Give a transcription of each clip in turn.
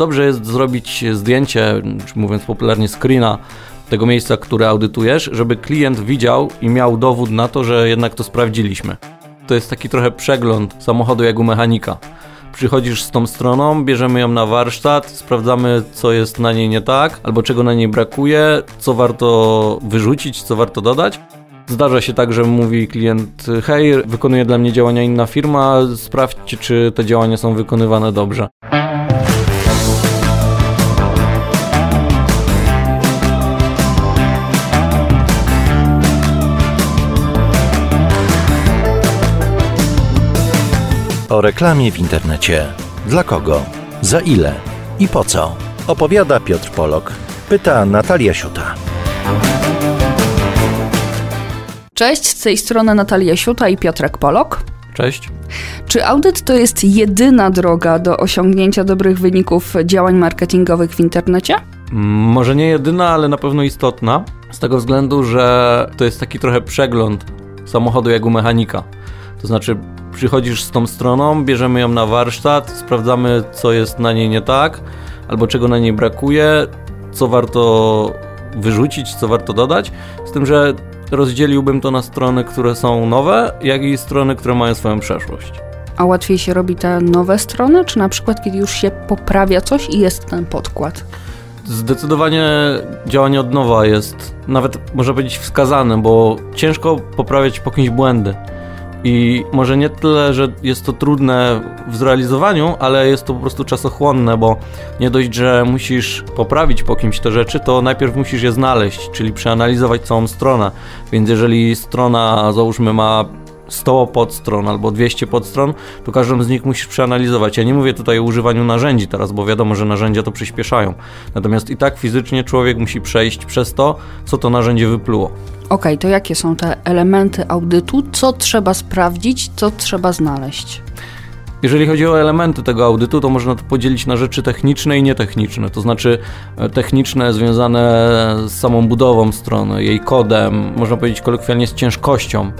dobrze jest zrobić zdjęcie, mówiąc popularnie screena tego miejsca, które audytujesz, żeby klient widział i miał dowód na to, że jednak to sprawdziliśmy. To jest taki trochę przegląd samochodu jak u mechanika. Przychodzisz z tą stroną, bierzemy ją na warsztat, sprawdzamy, co jest na niej nie tak, albo czego na niej brakuje, co warto wyrzucić, co warto dodać. Zdarza się tak, że mówi klient: Hej, wykonuje dla mnie działania inna firma, sprawdźcie, czy te działania są wykonywane dobrze. O reklamie w internecie. Dla kogo? Za ile? I po co? Opowiada Piotr Polok. Pyta Natalia Siuta. Cześć, z tej strony Natalia Siuta i Piotrek Polok. Cześć. Czy audyt to jest jedyna droga do osiągnięcia dobrych wyników działań marketingowych w internecie? Może nie jedyna, ale na pewno istotna. Z tego względu, że to jest taki trochę przegląd samochodu jak u mechanika. To znaczy, przychodzisz z tą stroną, bierzemy ją na warsztat, sprawdzamy, co jest na niej nie tak, albo czego na niej brakuje, co warto wyrzucić, co warto dodać. Z tym, że rozdzieliłbym to na strony, które są nowe, jak i strony, które mają swoją przeszłość. A łatwiej się robi te nowe strony, czy na przykład kiedy już się poprawia coś i jest ten podkład? Zdecydowanie działanie od nowa jest nawet, można powiedzieć, wskazane, bo ciężko poprawiać po kimś błędy. I może nie tyle, że jest to trudne w zrealizowaniu, ale jest to po prostu czasochłonne, bo nie dość, że musisz poprawić po kimś te rzeczy, to najpierw musisz je znaleźć, czyli przeanalizować całą stronę. Więc jeżeli strona, załóżmy, ma 100 podstron albo 200 podstron, to każdą z nich musisz przeanalizować. Ja nie mówię tutaj o używaniu narzędzi teraz, bo wiadomo, że narzędzia to przyspieszają. Natomiast i tak fizycznie człowiek musi przejść przez to, co to narzędzie wypluło. Ok, to jakie są te elementy audytu? Co trzeba sprawdzić, co trzeba znaleźć? Jeżeli chodzi o elementy tego audytu, to można to podzielić na rzeczy techniczne i nietechniczne. To znaczy e, techniczne związane z samą budową strony, jej kodem, można powiedzieć kolokwialnie z ciężkością,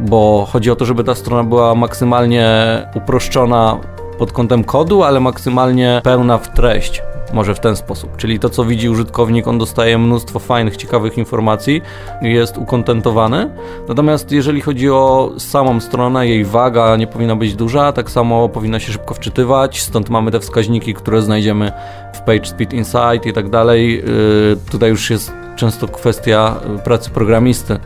bo chodzi o to, żeby ta strona była maksymalnie uproszczona pod kątem kodu, ale maksymalnie pełna w treść może w ten sposób. Czyli to, co widzi użytkownik, on dostaje mnóstwo fajnych, ciekawych informacji, jest ukontentowany. Natomiast jeżeli chodzi o samą stronę, jej waga nie powinna być duża, tak samo powinna się szybko wczytywać, stąd mamy te wskaźniki, które znajdziemy w Page Speed Insight i tak dalej. Yy, tutaj już jest często kwestia pracy programisty,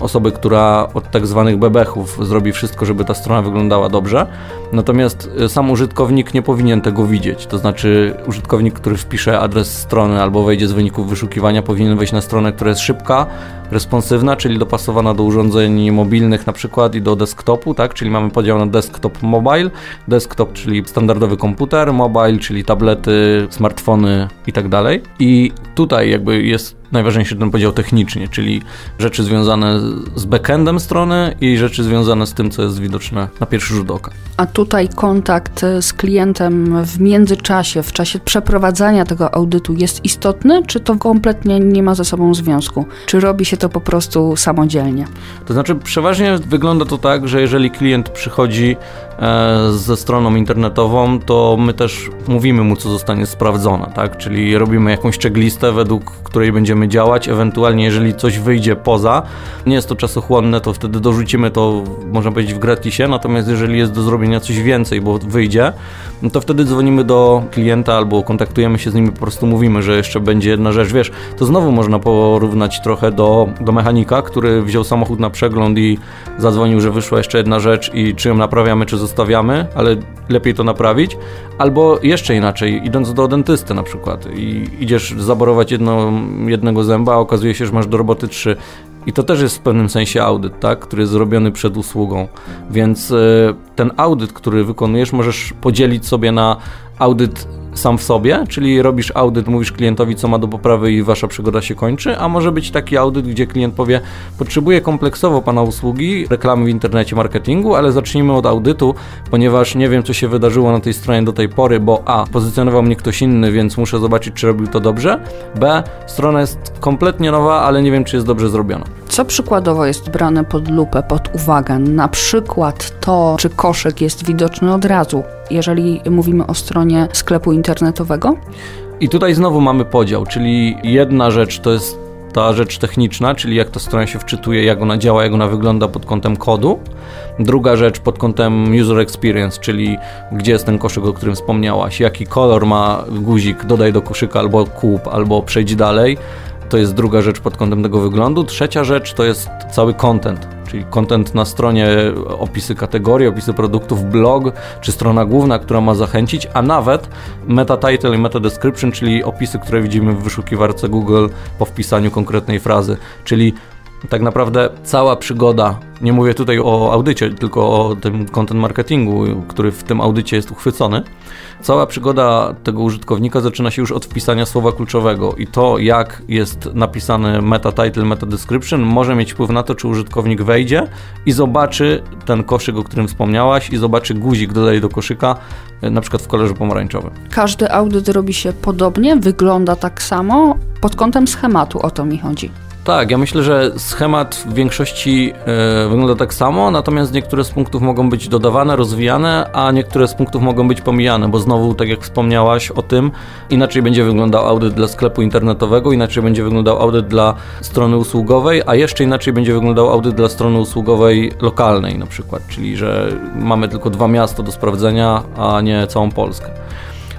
osoby, która od tak zwanych bebechów zrobi wszystko, żeby ta strona wyglądała dobrze. Natomiast y, sam użytkownik nie powinien tego widzieć. To znaczy, użytkownik, który wpisze adres strony albo wejdzie z wyników wyszukiwania, powinien wejść na stronę, która jest szybka, responsywna, czyli dopasowana do urządzeń mobilnych na przykład i do desktopu, tak? Czyli mamy podział na desktop, mobile. Desktop, czyli standardowy komputer, mobile, czyli tablety, smartfony i tak dalej. I tutaj jakby jest najważniejszy ten podział technicznie, czyli rzeczy związane z backendem strony i rzeczy związane z tym, co jest widoczne na pierwszy rzut oka. A tutaj kontakt z klientem w międzyczasie, w czasie przeprowadzania tego audytu jest istotny, czy to kompletnie nie ma ze sobą związku? Czy robi się to po prostu samodzielnie? To znaczy, przeważnie wygląda to tak, że jeżeli klient przychodzi ze stroną internetową, to my też mówimy mu, co zostanie sprawdzone, tak? Czyli robimy jakąś checklistę, według której będziemy działać, ewentualnie jeżeli coś wyjdzie poza, nie jest to czasochłonne, to wtedy dorzucimy to, można powiedzieć, w gratisie, natomiast jeżeli jest do zrobienia coś więcej, bo wyjdzie, to wtedy dzwonimy do klienta albo kontaktujemy się z nimi, po prostu mówimy, że jeszcze będzie jedna rzecz, wiesz, to znowu można porównać trochę do, do mechanika, który wziął samochód na przegląd i zadzwonił, że wyszła jeszcze jedna rzecz i czy ją naprawiamy, czy zostawiamy, ale lepiej to naprawić, albo jeszcze inaczej, idąc do dentysty na przykład i idziesz zaborować jedno, jednego zęba, a okazuje się, że masz do roboty trzy i to też jest w pewnym sensie audyt, tak? który jest zrobiony przed usługą. Więc y, ten audyt, który wykonujesz, możesz podzielić sobie na audyt sam w sobie, czyli robisz audyt, mówisz klientowi, co ma do poprawy i wasza przygoda się kończy, a może być taki audyt, gdzie klient powie, potrzebuję kompleksowo pana usługi, reklamy w internecie, marketingu, ale zacznijmy od audytu, ponieważ nie wiem, co się wydarzyło na tej stronie do tej pory, bo a, pozycjonował mnie ktoś inny, więc muszę zobaczyć, czy robił to dobrze, b, strona jest kompletnie nowa, ale nie wiem, czy jest dobrze zrobiona. Co przykładowo jest brane pod lupę, pod uwagę? Na przykład to, czy koszyk jest widoczny od razu jeżeli mówimy o stronie sklepu internetowego? I tutaj znowu mamy podział, czyli jedna rzecz to jest ta rzecz techniczna, czyli jak ta strona się wczytuje, jak ona działa, jak ona wygląda pod kątem kodu. Druga rzecz pod kątem user experience, czyli gdzie jest ten koszyk, o którym wspomniałaś, jaki kolor ma guzik, dodaj do koszyka albo kup, albo przejdź dalej. To jest druga rzecz pod kątem tego wyglądu. Trzecia rzecz to jest cały content, czyli content na stronie, opisy kategorii, opisy produktów, blog, czy strona główna, która ma zachęcić, a nawet meta title i meta description, czyli opisy, które widzimy w wyszukiwarce Google po wpisaniu konkretnej frazy, czyli tak naprawdę cała przygoda, nie mówię tutaj o audycie, tylko o tym content marketingu, który w tym audycie jest uchwycony, cała przygoda tego użytkownika zaczyna się już od wpisania słowa kluczowego i to, jak jest napisany meta title, meta description, może mieć wpływ na to, czy użytkownik wejdzie i zobaczy ten koszyk, o którym wspomniałaś i zobaczy guzik dodaj do koszyka, na przykład w kolorze pomarańczowym. Każdy audyt robi się podobnie, wygląda tak samo, pod kątem schematu o to mi chodzi. Tak, ja myślę, że schemat w większości e, wygląda tak samo, natomiast niektóre z punktów mogą być dodawane, rozwijane, a niektóre z punktów mogą być pomijane, bo znowu, tak jak wspomniałaś o tym, inaczej będzie wyglądał audyt dla sklepu internetowego, inaczej będzie wyglądał audyt dla strony usługowej, a jeszcze inaczej będzie wyglądał audyt dla strony usługowej lokalnej na przykład, czyli że mamy tylko dwa miasta do sprawdzenia, a nie całą Polskę.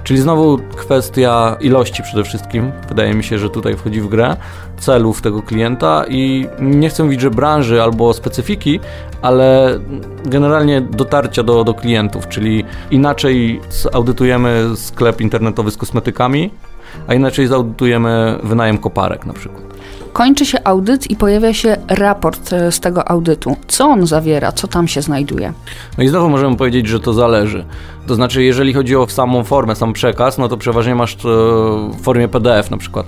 Czyli znowu kwestia ilości przede wszystkim. Wydaje mi się, że tutaj wchodzi w grę celów tego klienta i nie chcę mówić, że branży albo specyfiki, ale generalnie dotarcia do, do klientów, czyli inaczej audytujemy sklep internetowy z kosmetykami, a inaczej zaudytujemy wynajem koparek na przykład. Kończy się audyt i pojawia się raport e, z tego audytu. Co on zawiera? Co tam się znajduje? No i znowu możemy powiedzieć, że to zależy. To znaczy, jeżeli chodzi o samą formę, sam przekaz, no to przeważnie masz to w formie PDF na przykład.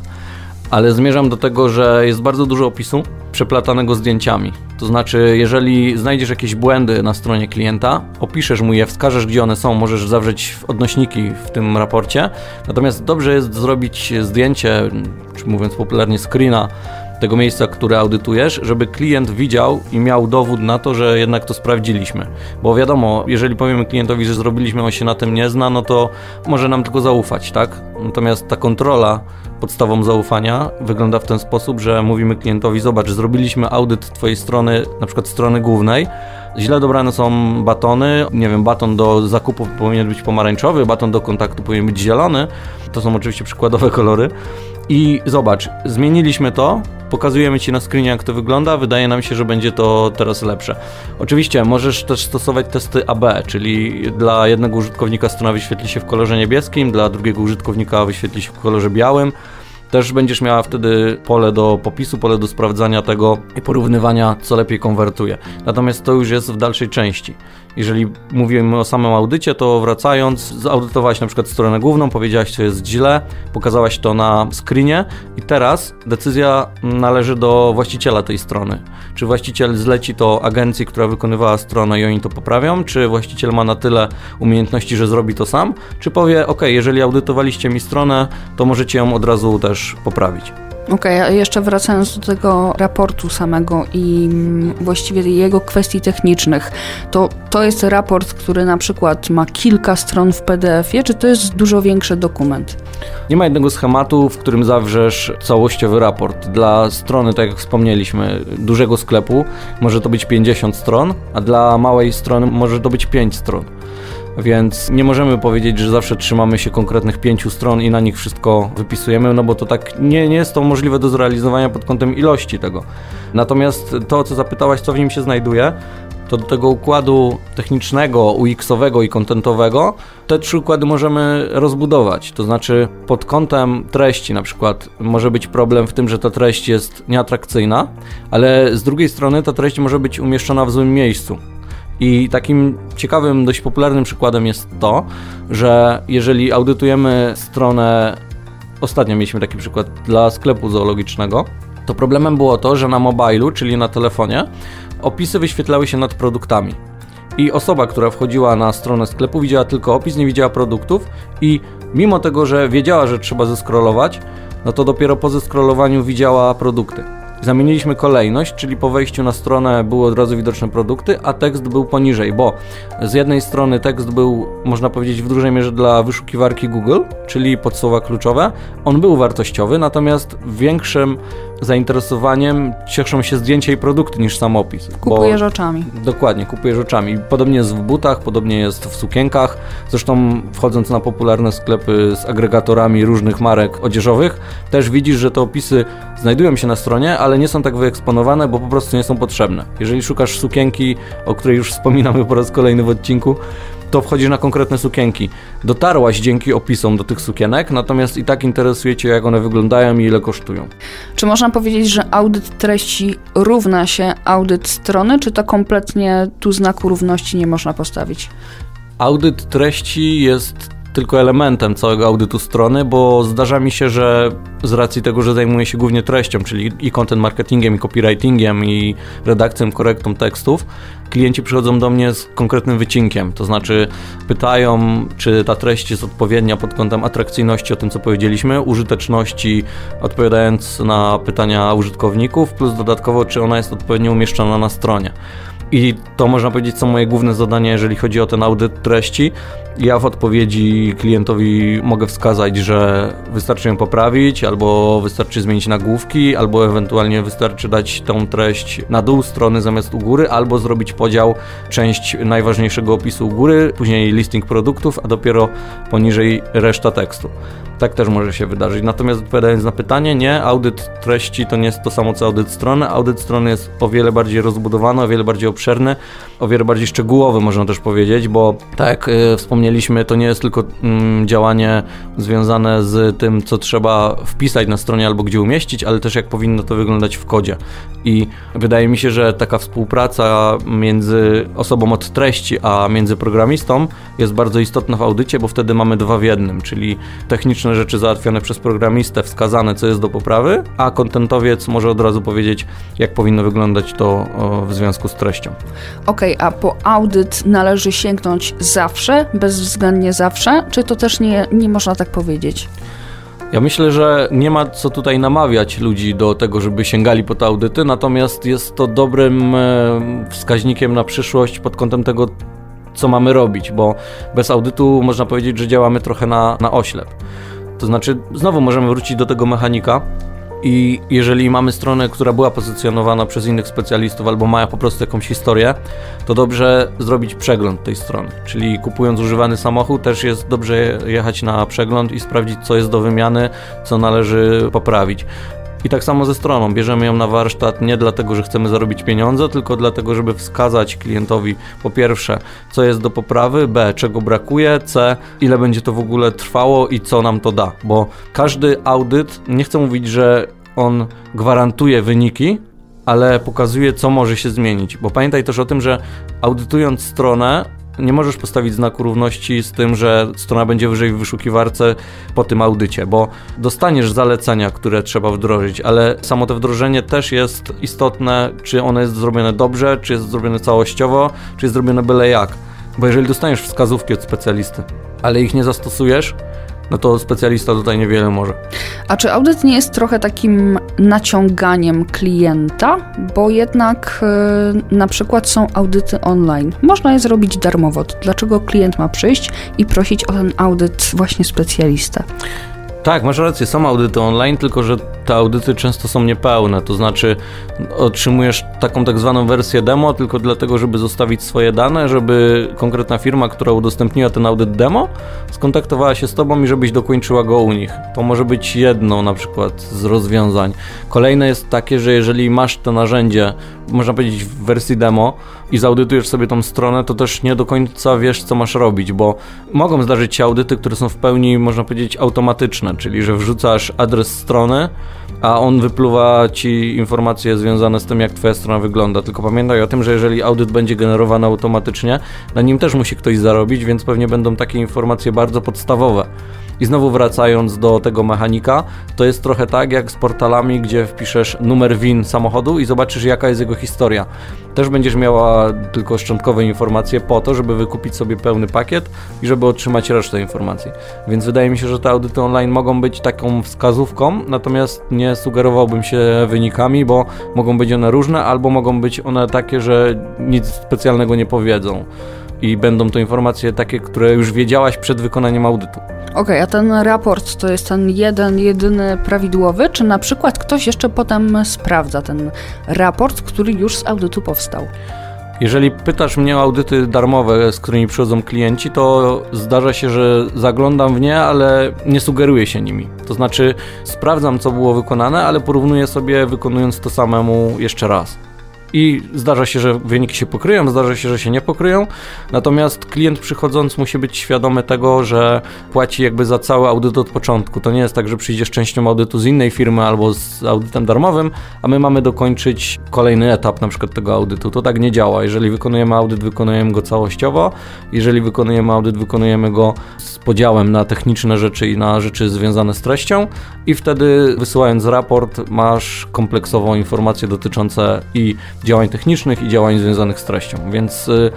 Ale zmierzam do tego, że jest bardzo dużo opisu przeplatanego zdjęciami. To znaczy, jeżeli znajdziesz jakieś błędy na stronie klienta, opiszesz mu je, wskażesz gdzie one są, możesz zawrzeć odnośniki w tym raporcie. Natomiast dobrze jest zrobić zdjęcie, czy mówiąc popularnie screena, tego miejsca, które audytujesz, żeby klient widział i miał dowód na to, że jednak to sprawdziliśmy. Bo wiadomo, jeżeli powiemy klientowi, że zrobiliśmy, on się na tym nie zna, no to może nam tylko zaufać, tak? Natomiast ta kontrola podstawą zaufania wygląda w ten sposób, że mówimy klientowi: Zobacz, zrobiliśmy audyt Twojej strony, na przykład strony głównej. Źle dobrane są batony. Nie wiem, baton do zakupu powinien być pomarańczowy, baton do kontaktu powinien być zielony. To są oczywiście przykładowe kolory. I zobacz, zmieniliśmy to, pokazujemy Ci na screenie jak to wygląda, wydaje nam się, że będzie to teraz lepsze. Oczywiście możesz też stosować testy AB, czyli dla jednego użytkownika strona wyświetli się w kolorze niebieskim, dla drugiego użytkownika wyświetli się w kolorze białym. Też będziesz miała wtedy pole do popisu, pole do sprawdzania tego i porównywania, co lepiej konwertuje. Natomiast to już jest w dalszej części. Jeżeli mówimy o samym audycie, to wracając, zaudytowałaś na przykład stronę główną, powiedziałaś, co jest źle, pokazałaś to na screenie i teraz decyzja należy do właściciela tej strony. Czy właściciel zleci to agencji, która wykonywała stronę i oni to poprawią, czy właściciel ma na tyle umiejętności, że zrobi to sam, czy powie, ok, jeżeli audytowaliście mi stronę, to możecie ją od razu też poprawić. Okej, okay, a jeszcze wracając do tego raportu samego i mm, właściwie jego kwestii technicznych, to to jest raport, który na przykład ma kilka stron w PDF-ie, czy to jest dużo większy dokument? Nie ma jednego schematu, w którym zawrzesz całościowy raport. Dla strony, tak jak wspomnieliśmy, dużego sklepu może to być 50 stron, a dla małej strony może to być 5 stron więc nie możemy powiedzieć, że zawsze trzymamy się konkretnych pięciu stron i na nich wszystko wypisujemy, no bo to tak nie, nie jest to możliwe do zrealizowania pod kątem ilości tego. Natomiast to, co zapytałaś, co w nim się znajduje, to do tego układu technicznego, UX-owego i kontentowego te trzy układy możemy rozbudować. To znaczy pod kątem treści na przykład może być problem w tym, że ta treść jest nieatrakcyjna, ale z drugiej strony ta treść może być umieszczona w złym miejscu. I takim ciekawym, dość popularnym przykładem jest to, że jeżeli audytujemy stronę, ostatnio mieliśmy taki przykład dla sklepu zoologicznego, to problemem było to, że na mobilu, czyli na telefonie, opisy wyświetlały się nad produktami. I osoba, która wchodziła na stronę sklepu, widziała tylko opis, nie widziała produktów i mimo tego, że wiedziała, że trzeba zeskrolować, no to dopiero po zeskrolowaniu widziała produkty. Zamieniliśmy kolejność, czyli po wejściu na stronę były od razu widoczne produkty, a tekst był poniżej, bo z jednej strony tekst był, można powiedzieć, w dużej mierze dla wyszukiwarki Google, czyli pod słowa kluczowe. On był wartościowy, natomiast większym zainteresowaniem cieszą się zdjęcia i produkty niż sam opis. Kupujesz oczami. Dokładnie, kupujesz oczami. Podobnie jest w butach, podobnie jest w sukienkach. Zresztą wchodząc na popularne sklepy z agregatorami różnych marek odzieżowych, też widzisz, że te opisy znajdują się na stronie, ale nie są tak wyeksponowane, bo po prostu nie są potrzebne. Jeżeli szukasz sukienki, o której już wspominamy po raz kolejny w odcinku, to wchodzisz na konkretne sukienki. Dotarłaś dzięki opisom do tych sukienek, natomiast i tak interesuje Cię, jak one wyglądają i ile kosztują. Czy można powiedzieć, że audyt treści równa się audyt strony, czy to kompletnie tu znaku równości nie można postawić? Audyt treści jest tylko elementem całego audytu strony, bo zdarza mi się, że z racji tego, że zajmuję się głównie treścią, czyli i content marketingiem, i copywritingiem, i redakcją, korektą tekstów, klienci przychodzą do mnie z konkretnym wycinkiem, to znaczy pytają, czy ta treść jest odpowiednia pod kątem atrakcyjności, o tym co powiedzieliśmy, użyteczności, odpowiadając na pytania użytkowników, plus dodatkowo, czy ona jest odpowiednio umieszczona na stronie. I to można powiedzieć są moje główne zadania, jeżeli chodzi o ten audyt treści. Ja w odpowiedzi klientowi mogę wskazać, że wystarczy ją poprawić, albo wystarczy zmienić nagłówki, albo ewentualnie wystarczy dać tą treść na dół strony zamiast u góry, albo zrobić podział, część najważniejszego opisu u góry, później listing produktów, a dopiero poniżej reszta tekstu. Tak też może się wydarzyć. Natomiast odpowiadając na pytanie, nie, audyt treści to nie jest to samo co audyt strony. Audyt strony jest o wiele bardziej rozbudowany, o wiele bardziej obszerny, o wiele bardziej szczegółowy, można też powiedzieć, bo tak jak y, wspomnieliśmy, to nie jest tylko mm, działanie związane z tym, co trzeba wpisać na stronie albo gdzie umieścić, ale też jak powinno to wyglądać w kodzie. I wydaje mi się, że taka współpraca między osobą od treści, a między programistą jest bardzo istotna w audycie, bo wtedy mamy dwa w jednym, czyli techniczne rzeczy załatwione przez programistę, wskazane co jest do poprawy, a kontentowiec może od razu powiedzieć, jak powinno wyglądać to w związku z treścią. Okej, okay, a po audyt należy sięgnąć zawsze, bezwzględnie zawsze, czy to też nie, nie można tak powiedzieć? Ja myślę, że nie ma co tutaj namawiać ludzi do tego, żeby sięgali po te audyty, natomiast jest to dobrym e, wskaźnikiem na przyszłość pod kątem tego, co mamy robić, bo bez audytu można powiedzieć, że działamy trochę na, na oślep. To znaczy, znowu możemy wrócić do tego mechanika, i jeżeli mamy stronę, która była pozycjonowana przez innych specjalistów albo ma po prostu jakąś historię, to dobrze zrobić przegląd tej strony. Czyli kupując używany samochód, też jest dobrze jechać na przegląd i sprawdzić, co jest do wymiany, co należy poprawić. I tak samo ze stroną. Bierzemy ją na warsztat nie dlatego, że chcemy zarobić pieniądze, tylko dlatego, żeby wskazać klientowi po pierwsze, co jest do poprawy, b, czego brakuje, c, ile będzie to w ogóle trwało i co nam to da. Bo każdy audyt, nie chcę mówić, że on gwarantuje wyniki, ale pokazuje, co może się zmienić. Bo pamiętaj też o tym, że audytując stronę, nie możesz postawić znaku równości z tym, że strona będzie wyżej w wyszukiwarce po tym audycie, bo dostaniesz zalecenia, które trzeba wdrożyć, ale samo to wdrożenie też jest istotne, czy ono jest zrobione dobrze, czy jest zrobione całościowo, czy jest zrobione byle jak. Bo jeżeli dostaniesz wskazówki od specjalisty, ale ich nie zastosujesz, no to specjalista tutaj niewiele może. A czy audyt nie jest trochę takim naciąganiem klienta? Bo jednak yy, na przykład są audyty online. Można je zrobić darmowo. Dlaczego klient ma przyjść i prosić o ten audyt właśnie specjalistę? Tak, masz rację, są audyty online, tylko że te audyty często są niepełne, to znaczy otrzymujesz taką tak zwaną wersję demo tylko dlatego, żeby zostawić swoje dane, żeby konkretna firma, która udostępniła ten audyt demo, skontaktowała się z tobą i żebyś dokończyła go u nich. To może być jedno na przykład z rozwiązań. Kolejne jest takie, że jeżeli masz to narzędzie, można powiedzieć w wersji demo i zaudytujesz sobie tą stronę, to też nie do końca wiesz, co masz robić, bo mogą zdarzyć się audyty, które są w pełni, można powiedzieć, automatyczne, czyli że wrzucasz adres strony, a on wypluwa ci informacje związane z tym, jak twoja strona wygląda. Tylko pamiętaj o tym, że jeżeli audyt będzie generowany automatycznie, na nim też musi ktoś zarobić, więc pewnie będą takie informacje bardzo podstawowe. I znowu wracając do tego mechanika, to jest trochę tak jak z portalami, gdzie wpiszesz numer WIN samochodu i zobaczysz jaka jest jego historia. Też będziesz miała tylko szczątkowe informacje po to, żeby wykupić sobie pełny pakiet i żeby otrzymać resztę informacji. Więc wydaje mi się, że te audyty online mogą być taką wskazówką, natomiast nie sugerowałbym się wynikami, bo mogą być one różne, albo mogą być one takie, że nic specjalnego nie powiedzą i będą to informacje takie, które już wiedziałaś przed wykonaniem audytu. Okej, okay, a ten raport to jest ten jeden, jedyny prawidłowy, czy na przykład ktoś jeszcze potem sprawdza ten raport, który już z audytu powstał? Jeżeli pytasz mnie o audyty darmowe, z którymi przychodzą klienci, to zdarza się, że zaglądam w nie, ale nie sugeruję się nimi. To znaczy sprawdzam, co było wykonane, ale porównuję sobie wykonując to samemu jeszcze raz i zdarza się, że wyniki się pokryją, zdarza się, że się nie pokryją. Natomiast klient przychodząc musi być świadomy tego, że płaci jakby za cały audyt od początku. To nie jest tak, że przyjdziesz częścią audytu z innej firmy albo z audytem darmowym, a my mamy dokończyć kolejny etap na przykład tego audytu. To tak nie działa. Jeżeli wykonujemy audyt, wykonujemy go całościowo. Jeżeli wykonujemy audyt, wykonujemy go z podziałem na techniczne rzeczy i na rzeczy związane z treścią i wtedy wysyłając raport masz kompleksową informację dotyczące i działań technicznych i działań związanych z treścią. Więc y,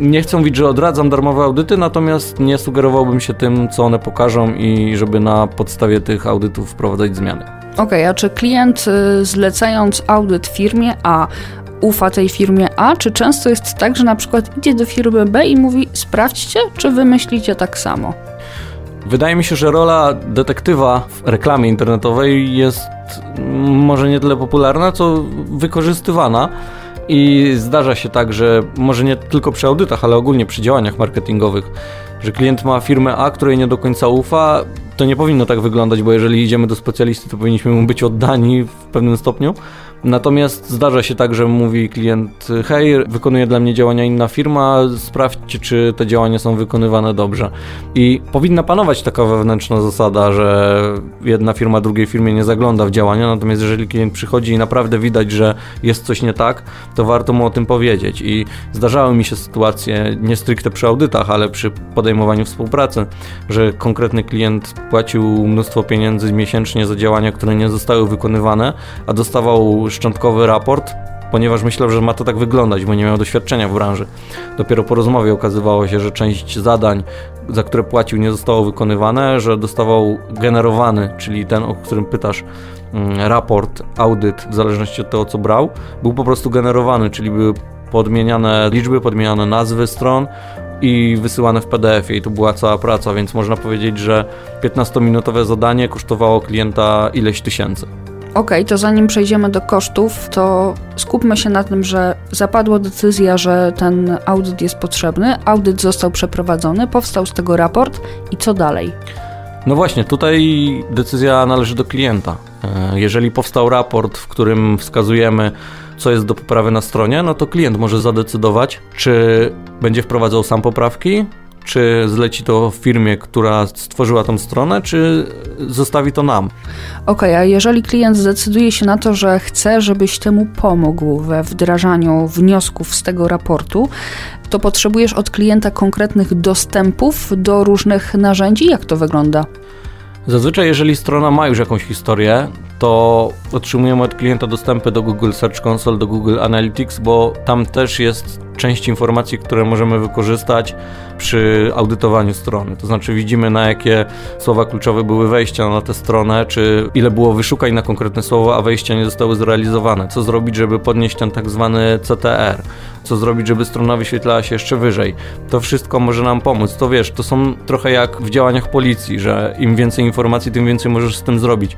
nie chcę mówić, że odradzam darmowe audyty, natomiast nie sugerowałbym się tym, co one pokażą i żeby na podstawie tych audytów wprowadzać zmiany. Okej, okay, a czy klient y, zlecając audyt firmie A ufa tej firmie A, czy często jest tak, że na przykład idzie do firmy B i mówi sprawdźcie, czy wy myślicie tak samo? Wydaje mi się, że rola detektywa w reklamie internetowej jest może nie tyle popularna, co wykorzystywana. I zdarza się tak, że może nie tylko przy audytach, ale ogólnie przy działaniach marketingowych, że klient ma firmę A, której nie do końca ufa, to nie powinno tak wyglądać, bo jeżeli idziemy do specjalisty, to powinniśmy mu być oddani w pewnym stopniu. Natomiast zdarza się tak, że mówi klient: Hej, wykonuje dla mnie działania inna firma, sprawdźcie, czy te działania są wykonywane dobrze. I powinna panować taka wewnętrzna zasada, że jedna firma drugiej firmie nie zagląda w działania, natomiast jeżeli klient przychodzi i naprawdę widać, że jest coś nie tak, to warto mu o tym powiedzieć. I zdarzały mi się sytuacje, nie stricte przy audytach, ale przy podejmowaniu współpracy, że konkretny klient płacił mnóstwo pieniędzy miesięcznie za działania, które nie zostały wykonywane, a dostawał szczątkowy raport, ponieważ myślał, że ma to tak wyglądać, bo nie miał doświadczenia w branży. Dopiero po rozmowie okazywało się, że część zadań, za które płacił, nie zostało wykonywane, że dostawał generowany, czyli ten, o którym pytasz, mm, raport, audyt, w zależności od tego, co brał, był po prostu generowany, czyli były podmieniane liczby, podmieniane nazwy stron, i wysyłane w PDF-ie i to była cała praca, więc można powiedzieć, że 15-minutowe zadanie kosztowało klienta ileś tysięcy. Ok, to zanim przejdziemy do kosztów, to skupmy się na tym, że zapadła decyzja, że ten audyt jest potrzebny, audyt został przeprowadzony, powstał z tego raport i co dalej? No właśnie, tutaj decyzja należy do klienta. E, jeżeli powstał raport, w którym wskazujemy, co jest do poprawy na stronie, no to klient może zadecydować, czy będzie wprowadzał sam poprawki, czy zleci to firmie, która stworzyła tą stronę, czy zostawi to nam. Okej, okay, a jeżeli klient zdecyduje się na to, że chce, żebyś temu pomógł we wdrażaniu wniosków z tego raportu, to potrzebujesz od klienta konkretnych dostępów do różnych narzędzi? Jak to wygląda? Zazwyczaj, jeżeli strona ma już jakąś historię, to otrzymujemy od klienta dostępy do Google Search Console, do Google Analytics, bo tam też jest część informacji, które możemy wykorzystać przy audytowaniu strony. To znaczy widzimy na jakie słowa kluczowe były wejścia na tę stronę, czy ile było wyszukań na konkretne słowo, a wejścia nie zostały zrealizowane. Co zrobić, żeby podnieść ten tak zwany CTR? Co zrobić, żeby strona wyświetlała się jeszcze wyżej? To wszystko może nam pomóc. To wiesz, to są trochę jak w działaniach policji, że im więcej informacji, tym więcej możesz z tym zrobić.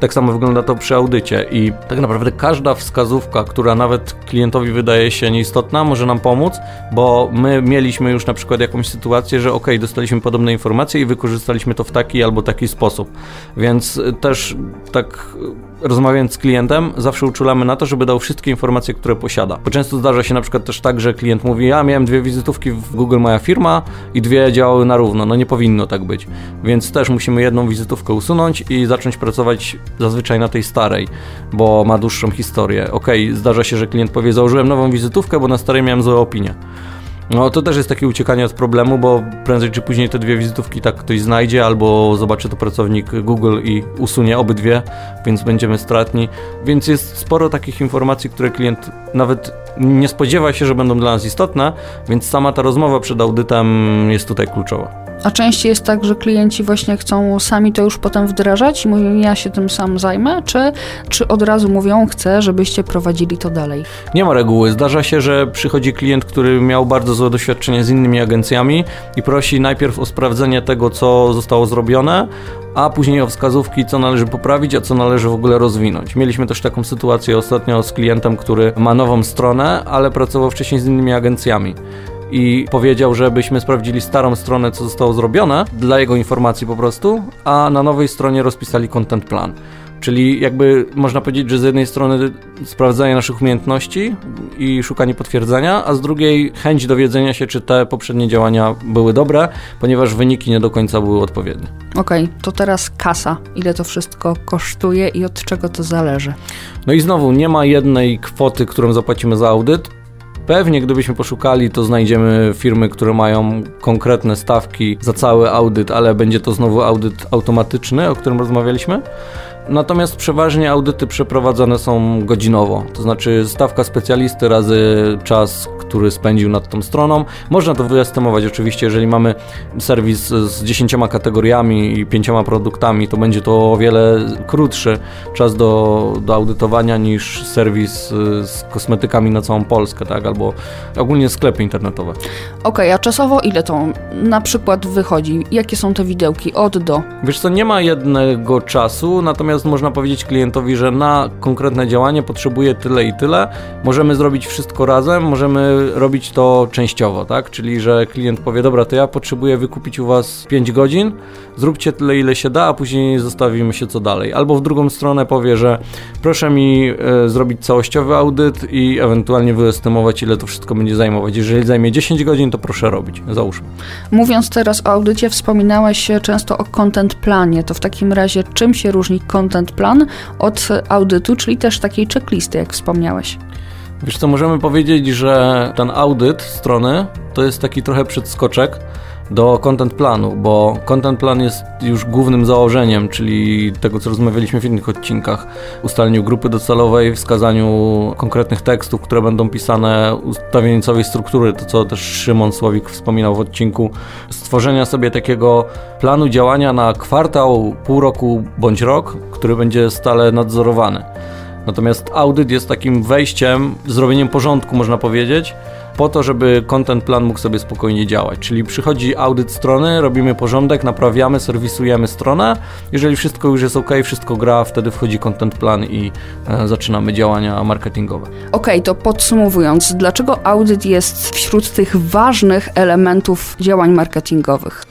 Tak samo wygląda to przy audycie i tak naprawdę każda wskazówka, która nawet klientowi wydaje się nieistotna, może nam pomóc, bo my mieliśmy już na przykład jakąś sytuację, że ok, dostaliśmy podobne informacje i wykorzystaliśmy to w taki albo taki sposób. Więc też tak rozmawiając z klientem, zawsze uczulamy na to, żeby dał wszystkie informacje, które posiada. Bo często zdarza się na przykład też tak, że klient mówi, ja miałem dwie wizytówki w Google Moja Firma i dwie działały na równo. No nie powinno tak być. Więc też musimy jedną wizytówkę usunąć i zacząć pracować zazwyczaj na tej starej, bo ma dłuższą historię. Ok, zdarza się, że klient powie, założyłem nową wizytówkę, bo na starej miałem złe opinie No to też jest takie uciekanie od problemu, bo prędzej czy później te dwie wizytówki tak ktoś znajdzie, albo zobaczy to pracownik Google i usunie obydwie, więc będziemy stratni. Więc jest sporo takich informacji, które klient nawet nie spodziewa się, że będą dla nas istotne, więc sama ta rozmowa przed audytem jest tutaj kluczowa. A częściej jest tak, że klienci właśnie chcą sami to już potem wdrażać i mówią, ja się tym sam zajmę, czy, czy od razu mówią, chcę, żebyście prowadzili to dalej? Nie ma reguły. Zdarza się, że przychodzi klient, który miał bardzo złe doświadczenie z innymi agencjami i prosi najpierw o sprawdzenie tego, co zostało zrobione, a później o wskazówki, co należy poprawić, a co należy w ogóle rozwinąć. Mieliśmy też taką sytuację ostatnio z klientem, który ma nową stronę, ale pracował wcześniej z innymi agencjami i powiedział, żebyśmy sprawdzili starą stronę, co zostało zrobione, dla jego informacji po prostu, a na nowej stronie rozpisali content plan. Czyli jakby można powiedzieć, że z jednej strony sprawdzanie naszych umiejętności i szukanie potwierdzenia, a z drugiej chęć dowiedzenia się, czy te poprzednie działania były dobre, ponieważ wyniki nie do końca były odpowiednie. Okej, okay, to teraz kasa. Ile to wszystko kosztuje i od czego to zależy? No i znowu, nie ma jednej kwoty, którą zapłacimy za audyt. Pewnie gdybyśmy poszukali, to znajdziemy firmy, które mają konkretne stawki za cały audyt, ale będzie to znowu audyt automatyczny, o którym rozmawialiśmy. Natomiast przeważnie audyty przeprowadzane są godzinowo, to znaczy stawka specjalisty razy czas, który spędził nad tą stroną. Można to wyestymować oczywiście, jeżeli mamy serwis z dziesięcioma kategoriami i pięcioma produktami, to będzie to o wiele krótszy czas do, do audytowania niż serwis z kosmetykami na całą Polskę, tak? albo ogólnie sklepy internetowe. Okej, okay, a czasowo ile to na przykład wychodzi? Jakie są te widełki od do? Wiesz co, nie ma jednego czasu, natomiast można powiedzieć klientowi, że na konkretne działanie potrzebuje tyle i tyle. Możemy zrobić wszystko razem, możemy robić to częściowo, tak? Czyli, że klient powie, dobra, to ja potrzebuję wykupić u Was 5 godzin, zróbcie tyle, ile się da, a później zostawimy się co dalej. Albo w drugą stronę powie, że proszę mi e, zrobić całościowy audyt i ewentualnie wyestymować, ile to wszystko będzie zajmować. Jeżeli zajmie 10 godzin, to proszę robić, załóżmy. Mówiąc teraz o audycie, wspominałeś często o content planie. To w takim razie czym się różni content plan od audytu, czyli też takiej checklisty, jak wspomniałeś? Wiesz co, możemy powiedzieć, że ten audyt strony to jest taki trochę przedskoczek do content planu, bo content plan jest już głównym założeniem, czyli tego, co rozmawialiśmy w innych odcinkach. Ustaleniu grupy docelowej, wskazaniu konkretnych tekstów, które będą pisane, ustawieniu całej struktury, to co też Szymon Słowik wspominał w odcinku, stworzenia sobie takiego planu działania na kwartał, pół roku bądź rok, który będzie stale nadzorowany. Natomiast audyt jest takim wejściem, zrobieniem porządku, można powiedzieć, po to, żeby content plan mógł sobie spokojnie działać. Czyli przychodzi audyt strony, robimy porządek, naprawiamy, serwisujemy stronę. Jeżeli wszystko już jest ok, wszystko gra, wtedy wchodzi content plan i e, zaczynamy działania marketingowe. Ok, to podsumowując, dlaczego audyt jest wśród tych ważnych elementów działań marketingowych?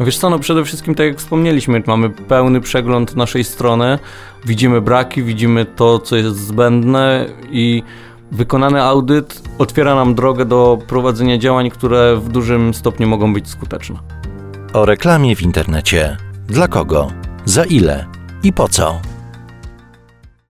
Wiesz co, no przede wszystkim tak jak wspomnieliśmy, mamy pełny przegląd naszej strony, widzimy braki, widzimy to, co jest zbędne i wykonany audyt otwiera nam drogę do prowadzenia działań, które w dużym stopniu mogą być skuteczne. O reklamie w internecie. Dla kogo? Za ile? I po co?